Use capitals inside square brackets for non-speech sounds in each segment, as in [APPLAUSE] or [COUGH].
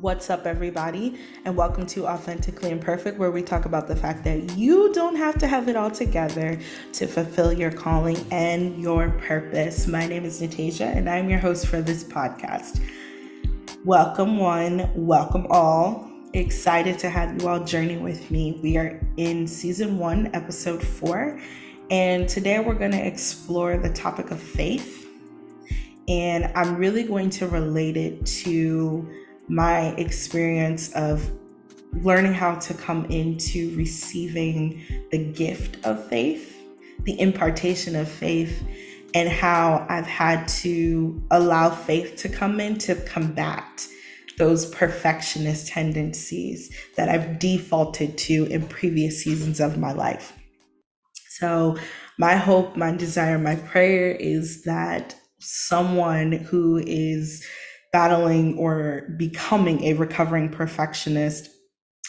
What's up, everybody, and welcome to Authentically Imperfect, where we talk about the fact that you don't have to have it all together to fulfill your calling and your purpose. My name is Natasha, and I'm your host for this podcast. Welcome, one, welcome all. Excited to have you all journey with me. We are in season one, episode four, and today we're going to explore the topic of faith. And I'm really going to relate it to my experience of learning how to come into receiving the gift of faith, the impartation of faith, and how I've had to allow faith to come in to combat those perfectionist tendencies that I've defaulted to in previous seasons of my life. So, my hope, my desire, my prayer is that someone who is battling or becoming a recovering perfectionist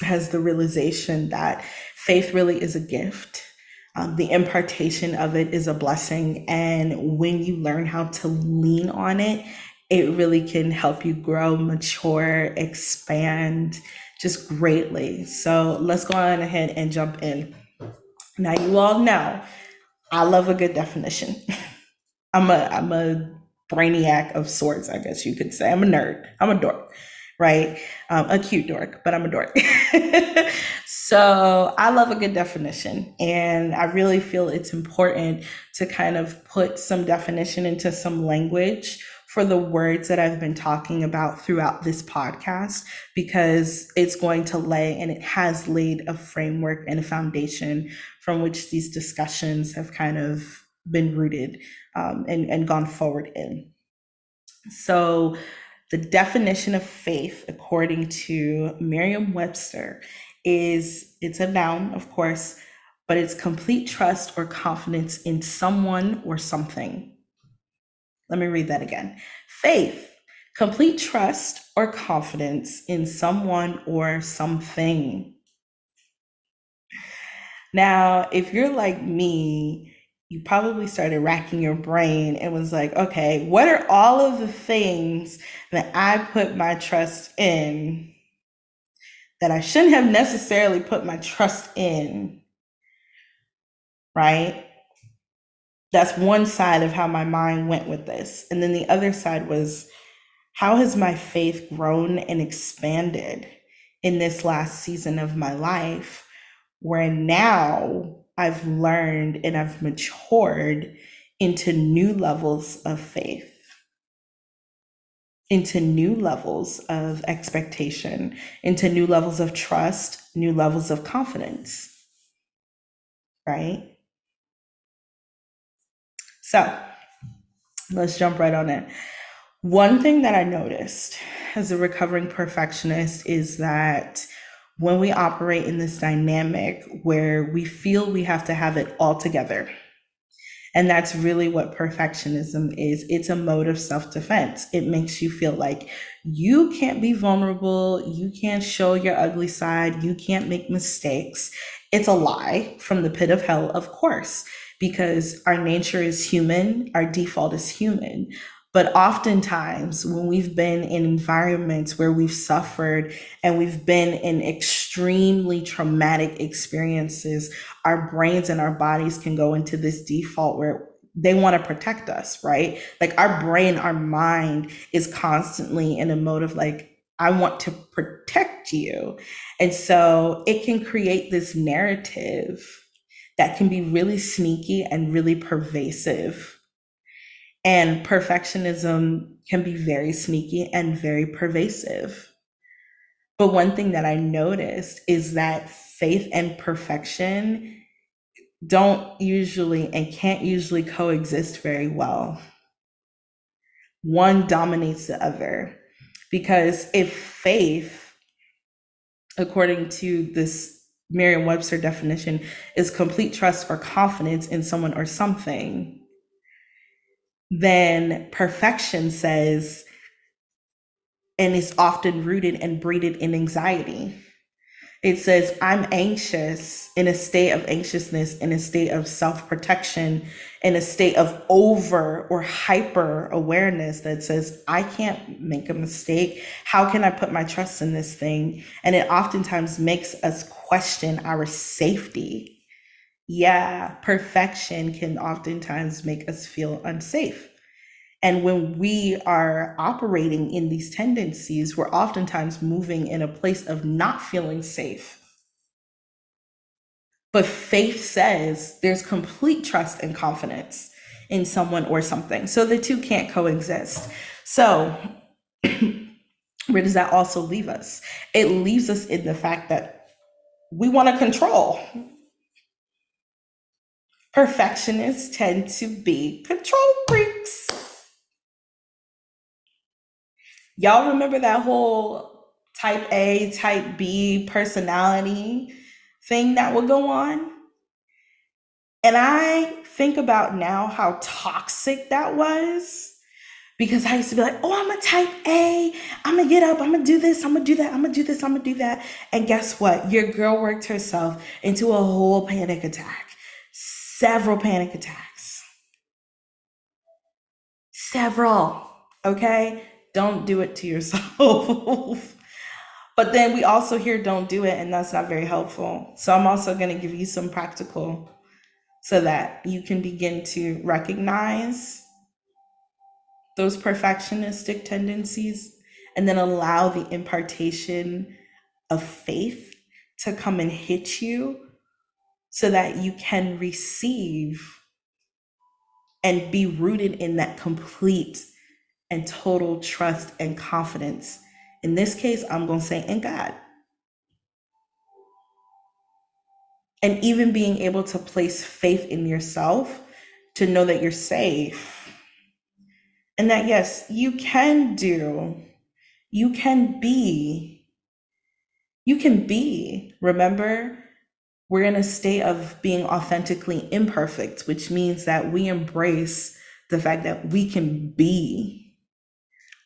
has the realization that faith really is a gift. Um, the impartation of it is a blessing. And when you learn how to lean on it, it really can help you grow, mature, expand just greatly. So let's go on ahead and jump in. Now, you all know I love a good definition. [LAUGHS] I'm a I'm a brainiac of sorts, I guess you could say. I'm a nerd. I'm a dork, right? Um, a cute dork, but I'm a dork. [LAUGHS] so I love a good definition. And I really feel it's important to kind of put some definition into some language for the words that I've been talking about throughout this podcast because it's going to lay and it has laid a framework and a foundation from which these discussions have kind of been rooted um, and, and gone forward in. So, the definition of faith, according to Merriam Webster, is it's a noun, of course, but it's complete trust or confidence in someone or something. Let me read that again. Faith, complete trust or confidence in someone or something. Now, if you're like me, you probably started racking your brain and was like, okay, what are all of the things that I put my trust in that I shouldn't have necessarily put my trust in? Right? That's one side of how my mind went with this. And then the other side was, how has my faith grown and expanded in this last season of my life? Where now I've learned and I've matured into new levels of faith, into new levels of expectation, into new levels of trust, new levels of confidence. Right? So let's jump right on it. One thing that I noticed as a recovering perfectionist is that when we operate in this dynamic where we feel we have to have it all together. And that's really what perfectionism is. It's a mode of self defense. It makes you feel like you can't be vulnerable. You can't show your ugly side. You can't make mistakes. It's a lie from the pit of hell, of course, because our nature is human, our default is human. But oftentimes, when we've been in environments where we've suffered and we've been in extremely traumatic experiences, our brains and our bodies can go into this default where they want to protect us, right? Like our brain, our mind is constantly in a mode of like, I want to protect you. And so it can create this narrative that can be really sneaky and really pervasive and perfectionism can be very sneaky and very pervasive. But one thing that I noticed is that faith and perfection don't usually and can't usually coexist very well. One dominates the other. Because if faith, according to this Merriam Webster definition, is complete trust or confidence in someone or something, then perfection says, and is often rooted and breeded in anxiety. It says, I'm anxious in a state of anxiousness, in a state of self protection, in a state of over or hyper awareness that says, I can't make a mistake. How can I put my trust in this thing? And it oftentimes makes us question our safety. Yeah, perfection can oftentimes make us feel unsafe. And when we are operating in these tendencies, we're oftentimes moving in a place of not feeling safe. But faith says there's complete trust and confidence in someone or something. So the two can't coexist. So, [CLEARS THROAT] where does that also leave us? It leaves us in the fact that we want to control. Perfectionists tend to be control freaks. Y'all remember that whole type A, type B personality thing that would go on? And I think about now how toxic that was because I used to be like, oh, I'm a type A. I'm gonna get up. I'm gonna do this. I'm gonna do that. I'm gonna do this. I'm gonna do that. And guess what? Your girl worked herself into a whole panic attack, several panic attacks. Several. Okay. Don't do it to yourself. [LAUGHS] but then we also hear don't do it, and that's not very helpful. So I'm also going to give you some practical so that you can begin to recognize those perfectionistic tendencies and then allow the impartation of faith to come and hit you so that you can receive and be rooted in that complete and total trust and confidence. In this case, I'm going to say in God. And even being able to place faith in yourself to know that you're safe. And that, yes, you can do, you can be, you can be. Remember, we're in a state of being authentically imperfect, which means that we embrace the fact that we can be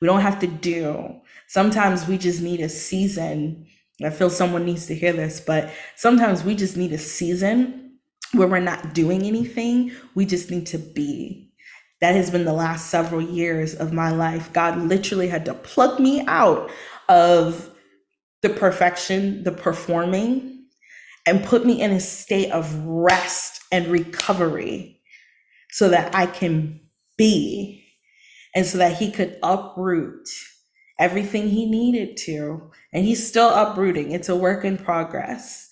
we don't have to do. Sometimes we just need a season. I feel someone needs to hear this, but sometimes we just need a season where we're not doing anything. We just need to be. That has been the last several years of my life. God literally had to pluck me out of the perfection, the performing, and put me in a state of rest and recovery so that I can be and so that he could uproot everything he needed to. And he's still uprooting. It's a work in progress.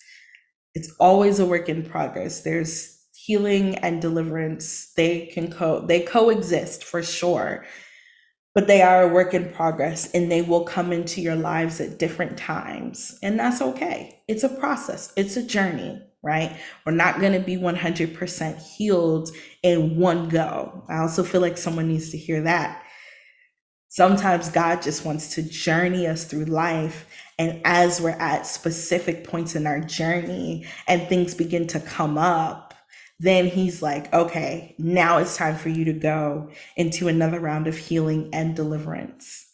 It's always a work in progress. There's healing and deliverance. They can co they coexist for sure. But they are a work in progress and they will come into your lives at different times. And that's okay. It's a process. It's a journey right? We're not going to be 100% healed in one go. I also feel like someone needs to hear that. Sometimes God just wants to journey us through life. And as we're at specific points in our journey and things begin to come up, then he's like, okay, now it's time for you to go into another round of healing and deliverance.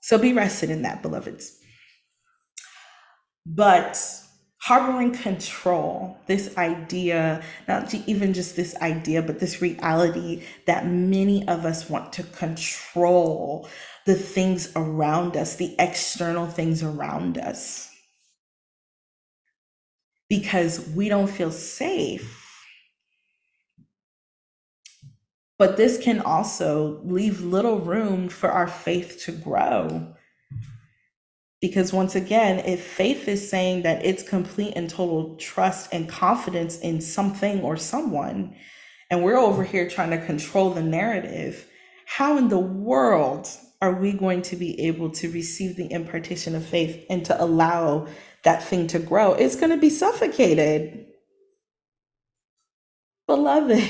So be rested in that, beloveds. But harboring control, this idea, not even just this idea, but this reality that many of us want to control the things around us, the external things around us, because we don't feel safe. But this can also leave little room for our faith to grow because once again, if faith is saying that it's complete and total trust and confidence in something or someone, and we're over here trying to control the narrative, how in the world are we going to be able to receive the impartation of faith and to allow that thing to grow? It's going to be suffocated. Beloved.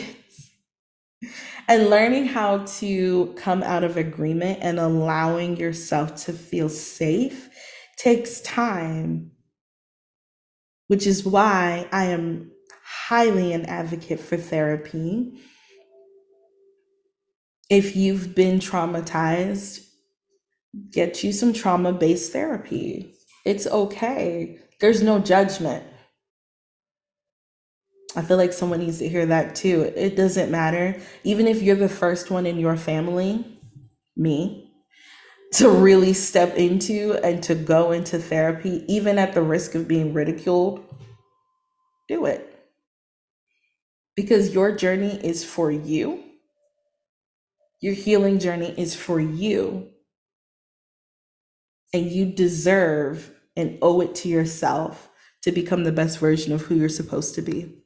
And learning how to come out of agreement and allowing yourself to feel safe takes time, which is why I am highly an advocate for therapy. If you've been traumatized, get you some trauma based therapy. It's okay. There's no judgment. I feel like someone needs to hear that too. It doesn't matter. Even if you're the first one in your family, me, to really step into and to go into therapy, even at the risk of being ridiculed, do it. Because your journey is for you. Your healing journey is for you. And you deserve and owe it to yourself to become the best version of who you're supposed to be.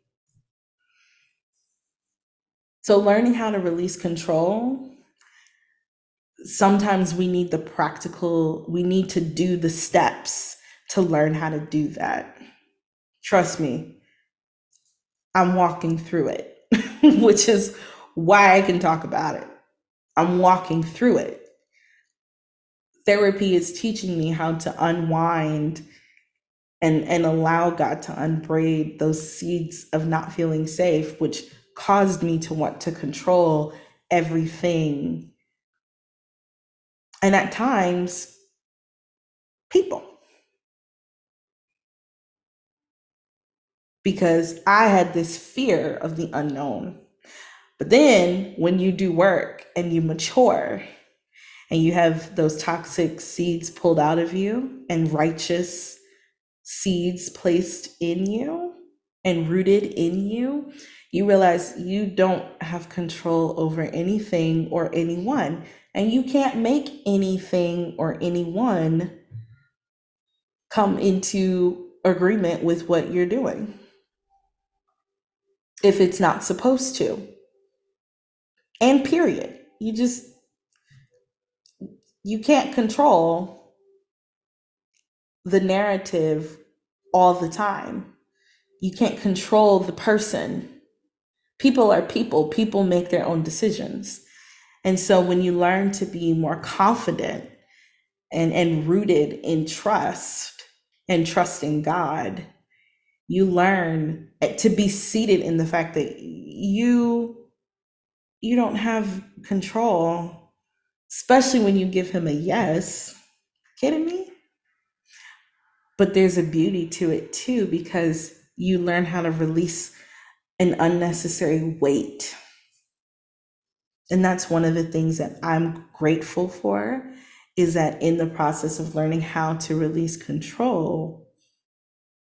So, learning how to release control, sometimes we need the practical, we need to do the steps to learn how to do that. Trust me, I'm walking through it, [LAUGHS] which is why I can talk about it. I'm walking through it. Therapy is teaching me how to unwind and, and allow God to unbraid those seeds of not feeling safe, which caused me to want to control everything. And at times, people. Because I had this fear of the unknown. But then when you do work and you mature and you have those toxic seeds pulled out of you and righteous seeds placed in you and rooted in you, you realize you don't have control over anything or anyone, and you can't make anything or anyone come into agreement with what you're doing if it's not supposed to. And period. You just you can't control the narrative all the time. You can't control the person people are people, people make their own decisions. And so when you learn to be more confident and, and rooted in trust and trusting God, you learn eh, to be seated in the fact that you you don't have control, especially when you give him a yes. Kidding me? But there's a beauty to it too because you learn how to release an unnecessary weight. And that's one of the things that I'm grateful for is that in the process of learning how to release control,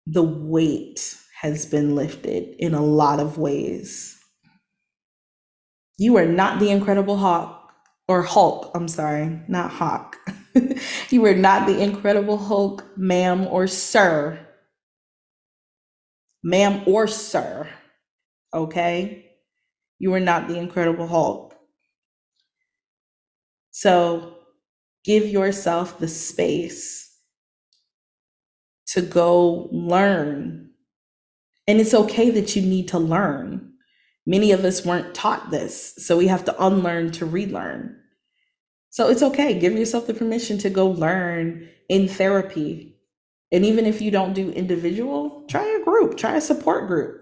the weight has been lifted in a lot of ways. You are not the Incredible Hawk or Hulk, I'm sorry, not Hawk. [LAUGHS] you are not the Incredible Hulk, ma'am or sir. Ma'am or sir okay? You are not the Incredible Hulk. So give yourself the space to go learn. And it's okay that you need to learn. Many of us weren't taught this, so we have to unlearn to relearn. So it's okay. Give yourself the permission to go learn in therapy. And even if you don't do individual, try a group, try a support group.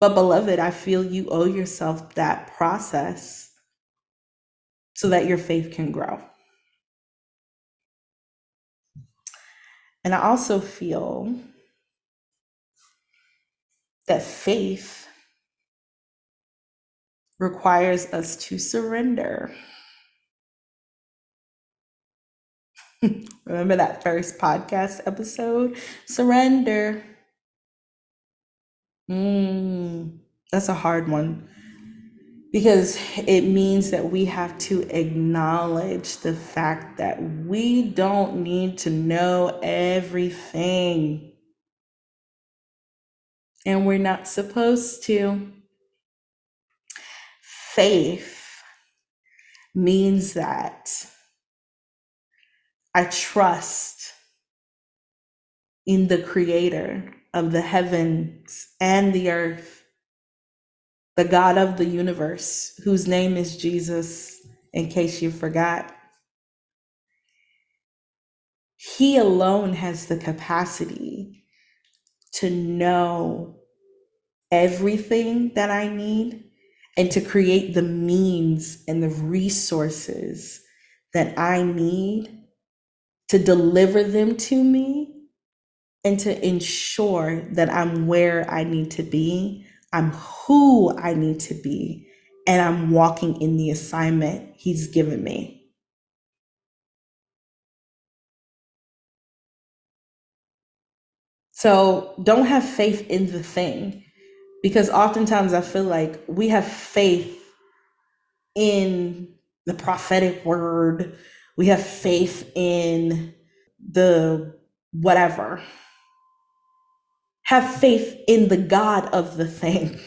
But, beloved, I feel you owe yourself that process so that your faith can grow. And I also feel that faith requires us to surrender. [LAUGHS] Remember that first podcast episode? Surrender. Mm, that's a hard one because it means that we have to acknowledge the fact that we don't need to know everything. And we're not supposed to. Faith means that I trust in the Creator of the heavens and the earth, the God of the universe, whose name is Jesus, in case you forgot. He alone has the capacity to know everything that I need and to create the means and the resources that I need to deliver them to me and to ensure that I'm where I need to be, I'm who I need to be, and I'm walking in the assignment He's given me. So don't have faith in the thing because oftentimes I feel like we have faith in the prophetic word, we have faith in the whatever. Have faith in the God of the thing.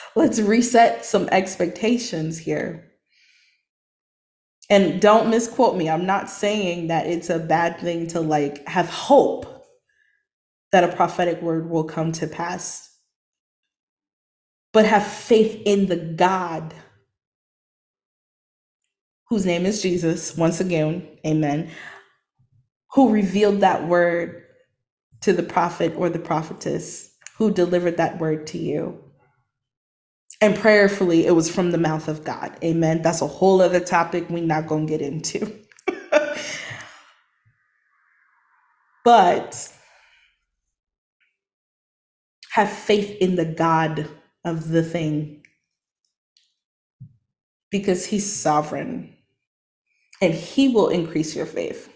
[LAUGHS] Let's reset some expectations here. And don't misquote me. I'm not saying that it's a bad thing to like have hope that a prophetic word will come to pass, but have faith in the God whose name is Jesus, once again, amen, who revealed that word to the prophet or the prophetess who delivered that word to you. And prayerfully, it was from the mouth of God. Amen. That's a whole other topic we're not going to get into. [LAUGHS] but have faith in the God of the thing because he's sovereign and he will increase your faith.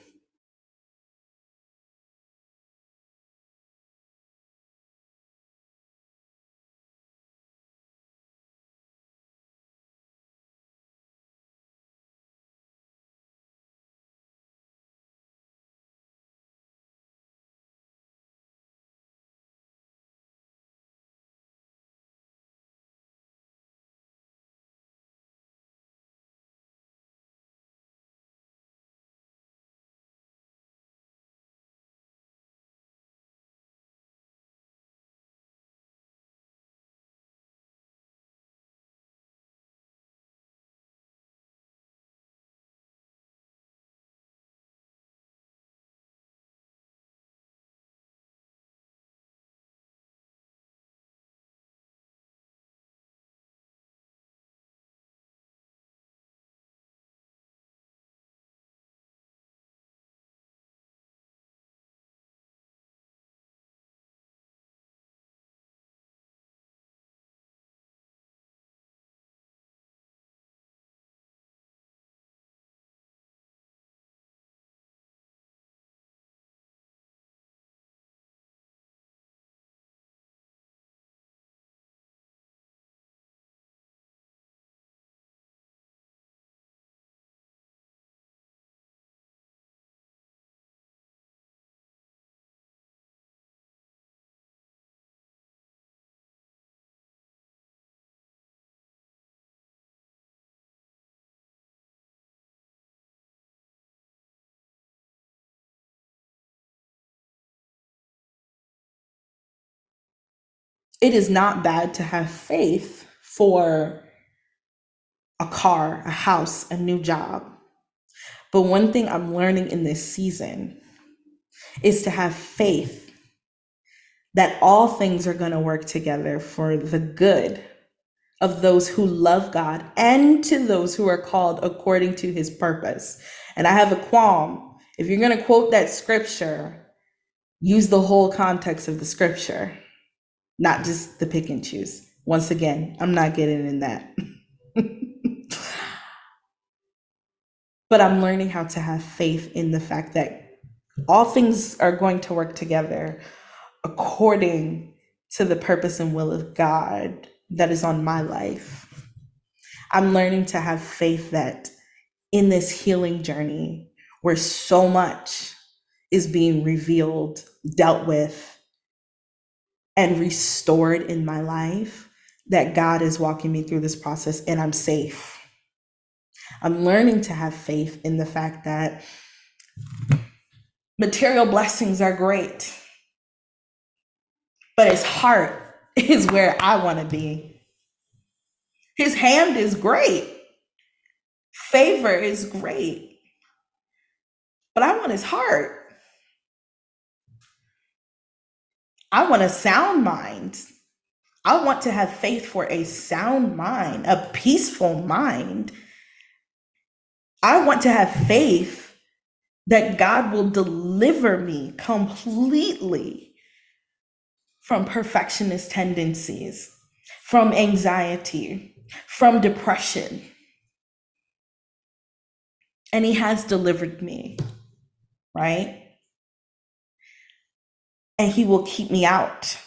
It is not bad to have faith for a car, a house, a new job. But one thing I'm learning in this season is to have faith that all things are going to work together for the good of those who love God and to those who are called according to his purpose. And I have a qualm. If you're going to quote that scripture, use the whole context of the scripture, not just the pick and choose. Once again, I'm not getting in that. [LAUGHS] but I'm learning how to have faith in the fact that all things are going to work together according to the purpose and will of God that is on my life. I'm learning to have faith that in this healing journey, where so much is being revealed, dealt with, and restored in my life, that God is walking me through this process and I'm safe. I'm learning to have faith in the fact that material blessings are great, but his heart [LAUGHS] is where I want to be. His hand is great, favor is great, but I want his heart. I want a sound mind. I want to have faith for a sound mind, a peaceful mind. I want to have faith that God will deliver me completely from perfectionist tendencies, from anxiety, from depression. And He has delivered me, right? And He will keep me out.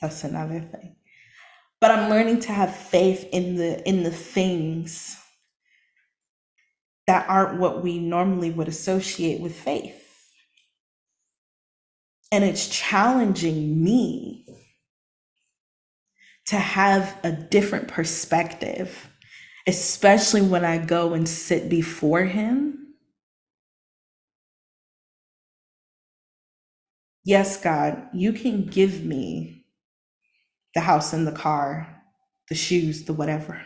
That's another thing. But I'm learning to have faith in the in the things that aren't what we normally would associate with faith. And it's challenging me to have a different perspective, especially when I go and sit before Him. Yes, God, you can give me the house and the car, the shoes, the whatever.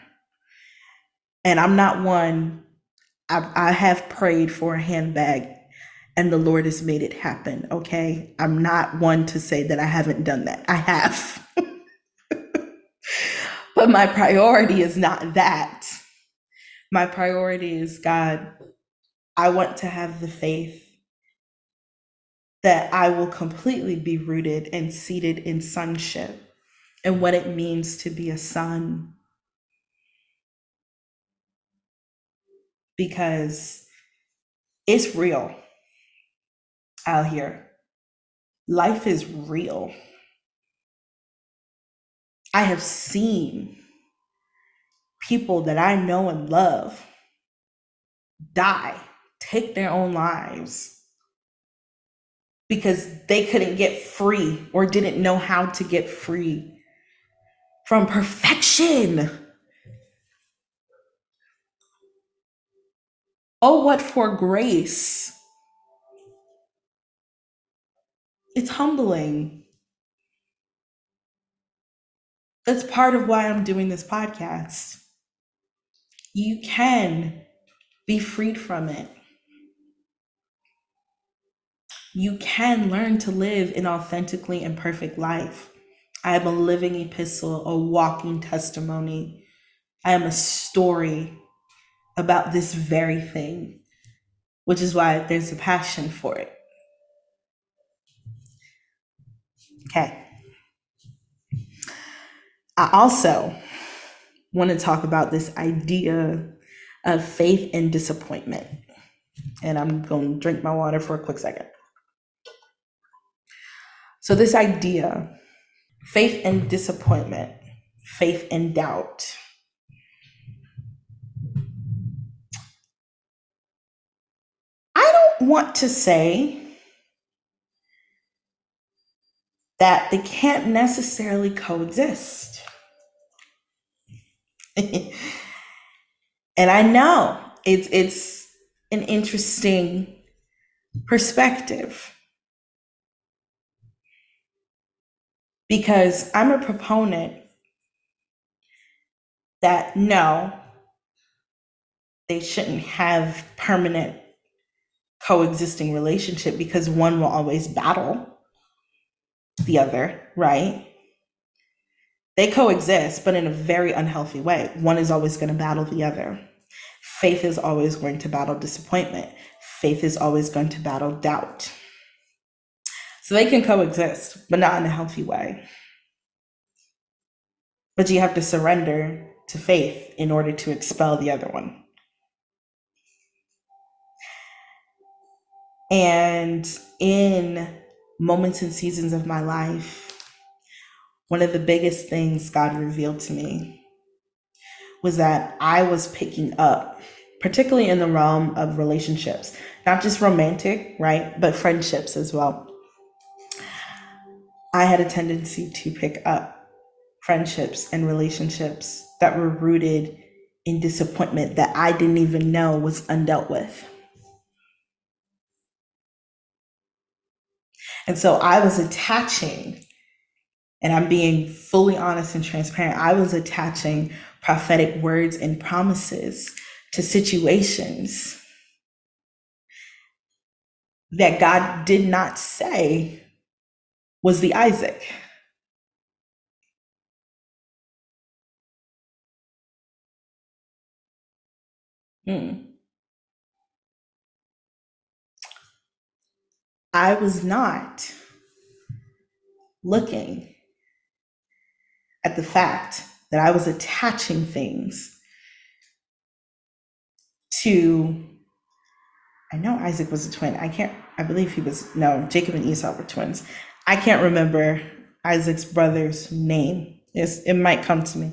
And I'm not one, I, I have prayed for a handbag and the Lord has made it happen. Okay. I'm not one to say that I haven't done that. I have. [LAUGHS] but my priority is not that. My priority is God, I want to have the faith that I will completely be rooted and seated in sonship and what it means to be a son. Because it's real out here. Life is real. I have seen people that I know and love die, take their own lives because they couldn't get free or didn't know how to get free from perfection. Oh, what for grace! It's humbling. That's part of why I'm doing this podcast. You can be freed from it. You can learn to live an authentically and perfect life. I am a living epistle, a walking testimony. I am a story about this very thing, which is why there's a passion for it. Okay. I also want to talk about this idea of faith and disappointment. And I'm going to drink my water for a quick second. So, this idea faith and disappointment, faith and doubt. I don't want to say that they can't necessarily coexist. [LAUGHS] and I know it's it's an interesting perspective because I'm a proponent that no, they shouldn't have permanent coexisting relationship because one will always battle the other, right? They coexist, but in a very unhealthy way. One is always going to battle the other. Faith is always going to battle disappointment. Faith is always going to battle doubt. So they can coexist, but not in a healthy way. But you have to surrender to faith in order to expel the other one. And in moments and seasons of my life, one of the biggest things God revealed to me was that I was picking up, particularly in the realm of relationships, not just romantic, right, but friendships as well. I had a tendency to pick up friendships and relationships that were rooted in disappointment that I didn't even know was undealt with. And so I was attaching, and I'm being fully honest and transparent, I was attaching prophetic words and promises to situations that God did not say was the Isaac. Hmm. I was not looking at the fact that I was attaching things to, I know Isaac was a twin. I can't, I believe he was, no, Jacob and Esau were twins. I can't remember Isaac's brother's name. It's, it might come to me.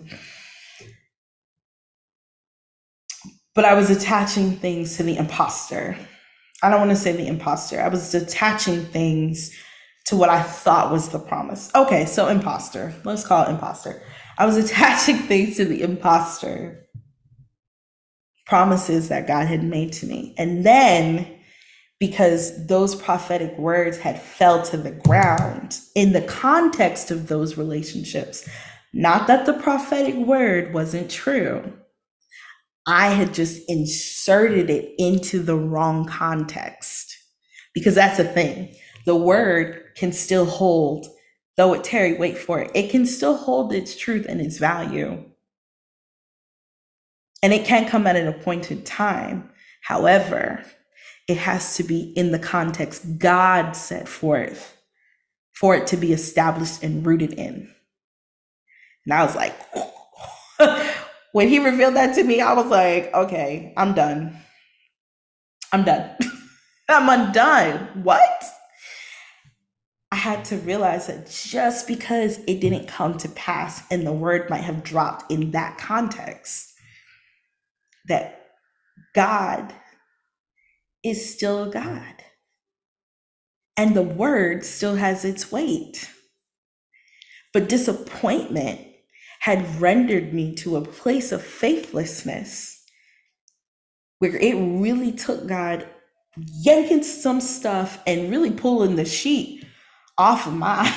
But I was attaching things to the imposter. I don't want to say the imposter. I was attaching things to what I thought was the promise. Okay, so imposter. Let's call it imposter. I was [LAUGHS] attaching things to the imposter promises that God had made to me. And then because those prophetic words had fell to the ground in the context of those relationships, not that the prophetic word wasn't true. I had just inserted it into the wrong context. Because that's a thing. The word can still hold, though it tarry, wait for it. It can still hold its truth and its value. And it can come at an appointed time. However, it has to be in the context God set forth for it to be established and rooted in. And I was like, [LAUGHS] when he revealed that to me, I was like, okay, I'm done. I'm done. [LAUGHS] I'm undone. What? I had to realize that just because it didn't come to pass and the word might have dropped in that context, that God is still God. And the word still has its weight. But disappointment had rendered me to a place of faithlessness where it really took God yanking some stuff and really pulling the sheet off of my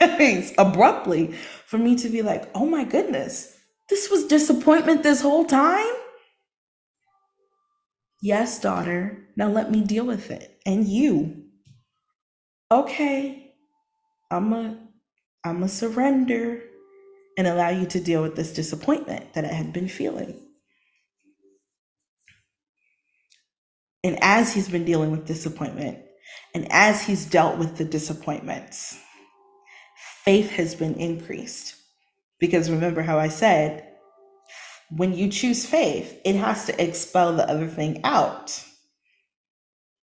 eyes [LAUGHS] abruptly for me to be like, oh my goodness, this was disappointment this whole time? Yes, daughter. Now let me deal with it. And you. Okay. I'm a I'm a surrender and allow you to deal with this disappointment that I had been feeling. And as he's been dealing with disappointment, and as he's dealt with the disappointments, faith has been increased. Because remember how I said, when you choose faith, it has to expel the other thing out.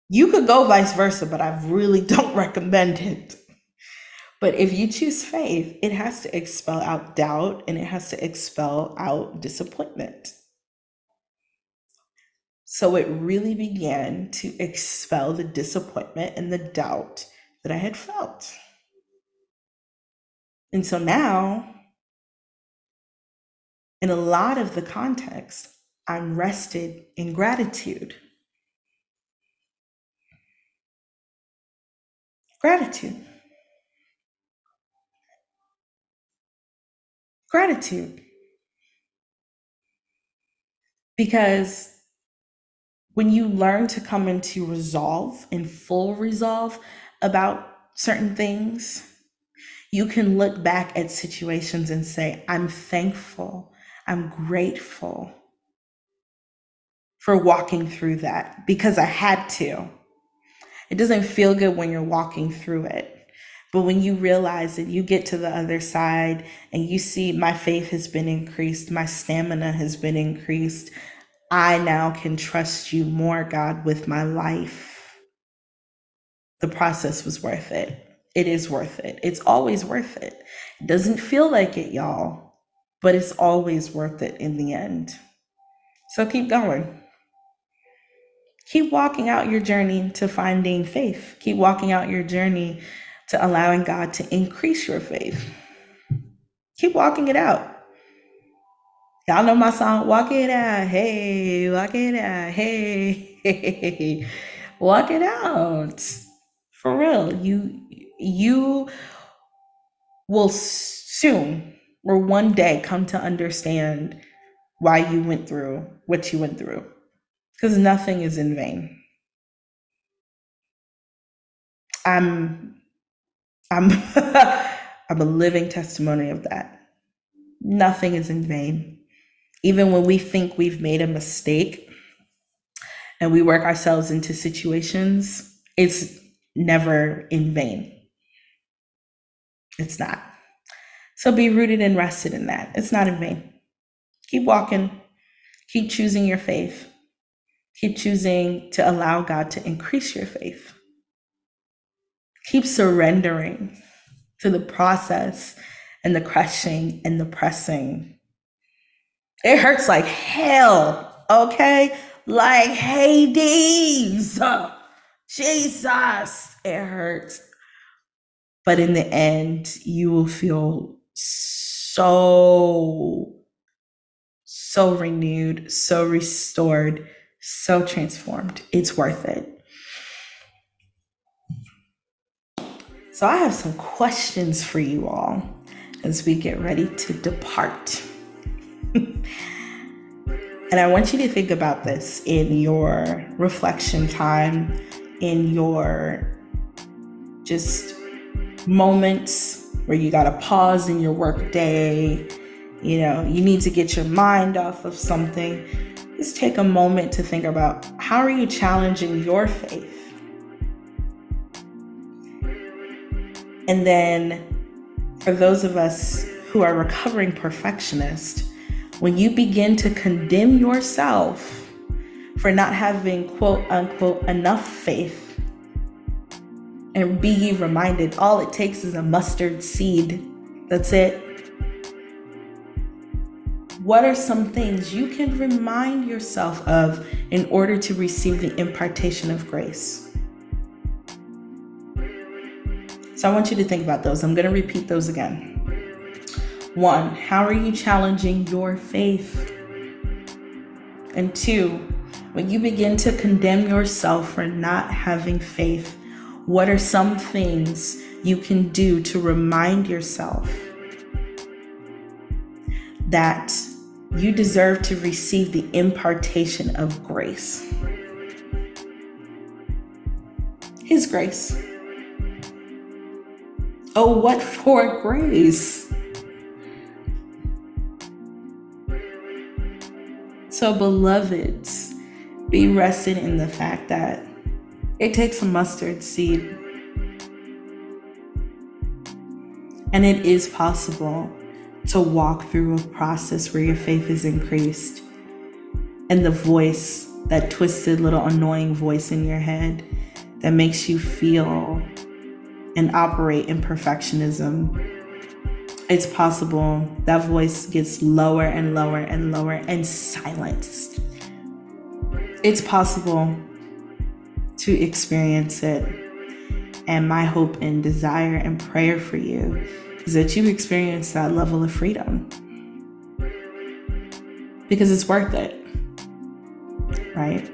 You could go vice versa, but I really [LAUGHS] don't recommend it. But if you choose faith, it has to expel out doubt and it has to expel out disappointment. So it really began to expel the disappointment and the doubt that I had felt. And so now, in a lot of the context, I'm rested in gratitude. Gratitude. Gratitude. Because when you learn to come into resolve, in full resolve about certain things, you can look back at situations and say, I'm thankful, I'm grateful for walking through that because I had to. It doesn't feel good when you're walking through it. But when you realize that you get to the other side and you see my faith has been increased, my stamina has been increased, I now can trust you more, God, with my life. The process was worth it. It is worth it. It's always worth it. It doesn't feel like it, y'all, but it's always worth it in the end. So keep going. Keep walking out your journey to finding faith. Keep walking out your journey to allowing God to increase your faith. Keep walking it out. Y'all know my song, Walk It Out. Hey, walk it out. Hey, hey, [LAUGHS] walk it out. For real. You you will soon or one day come to understand why you went through what you went through. Because nothing is in vain. I'm I'm [LAUGHS] I'm a living testimony of that. Nothing is in vain even when we think we've made a mistake and we work ourselves into situations, it's never in vain. It's not. So be rooted and rested in that. It's not in vain. Keep walking, keep choosing your faith, keep choosing to allow God to increase your faith. Keep surrendering to the process and the crushing and the pressing. It hurts like hell, okay? Like Hades. Jesus, it hurts. But in the end, you will feel so, so renewed, so restored, so transformed. It's worth it. So, I have some questions for you all as we get ready to depart. [LAUGHS] and I want you to think about this in your reflection time, in your just moments where you got to pause in your work day. You know, you need to get your mind off of something. Just take a moment to think about how are you challenging your faith? And then for those of us who are recovering perfectionists, when you begin to condemn yourself for not having quote unquote enough faith, and be reminded all it takes is a mustard seed. That's it. What are some things you can remind yourself of in order to receive the impartation of grace? So I want you to think about those. I'm going to repeat those again. One, how are you challenging your faith? And two, when you begin to condemn yourself for not having faith, what are some things you can do to remind yourself that you deserve to receive the impartation of grace? His grace. Oh, what for grace? So, beloveds, be rested in the fact that it takes a mustard seed. And it is possible to walk through a process where your faith is increased. And the voice, that twisted little annoying voice in your head that makes you feel and operate in perfectionism, it's possible that voice gets lower and lower and lower and silenced. It's possible to experience it. And my hope and desire and prayer for you is that you experience that level of freedom because it's worth it, right?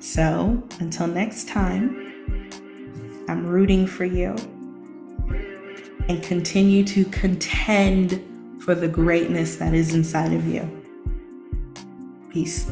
So until next time, I'm rooting for you and continue to contend for the greatness that is inside of you. Peace.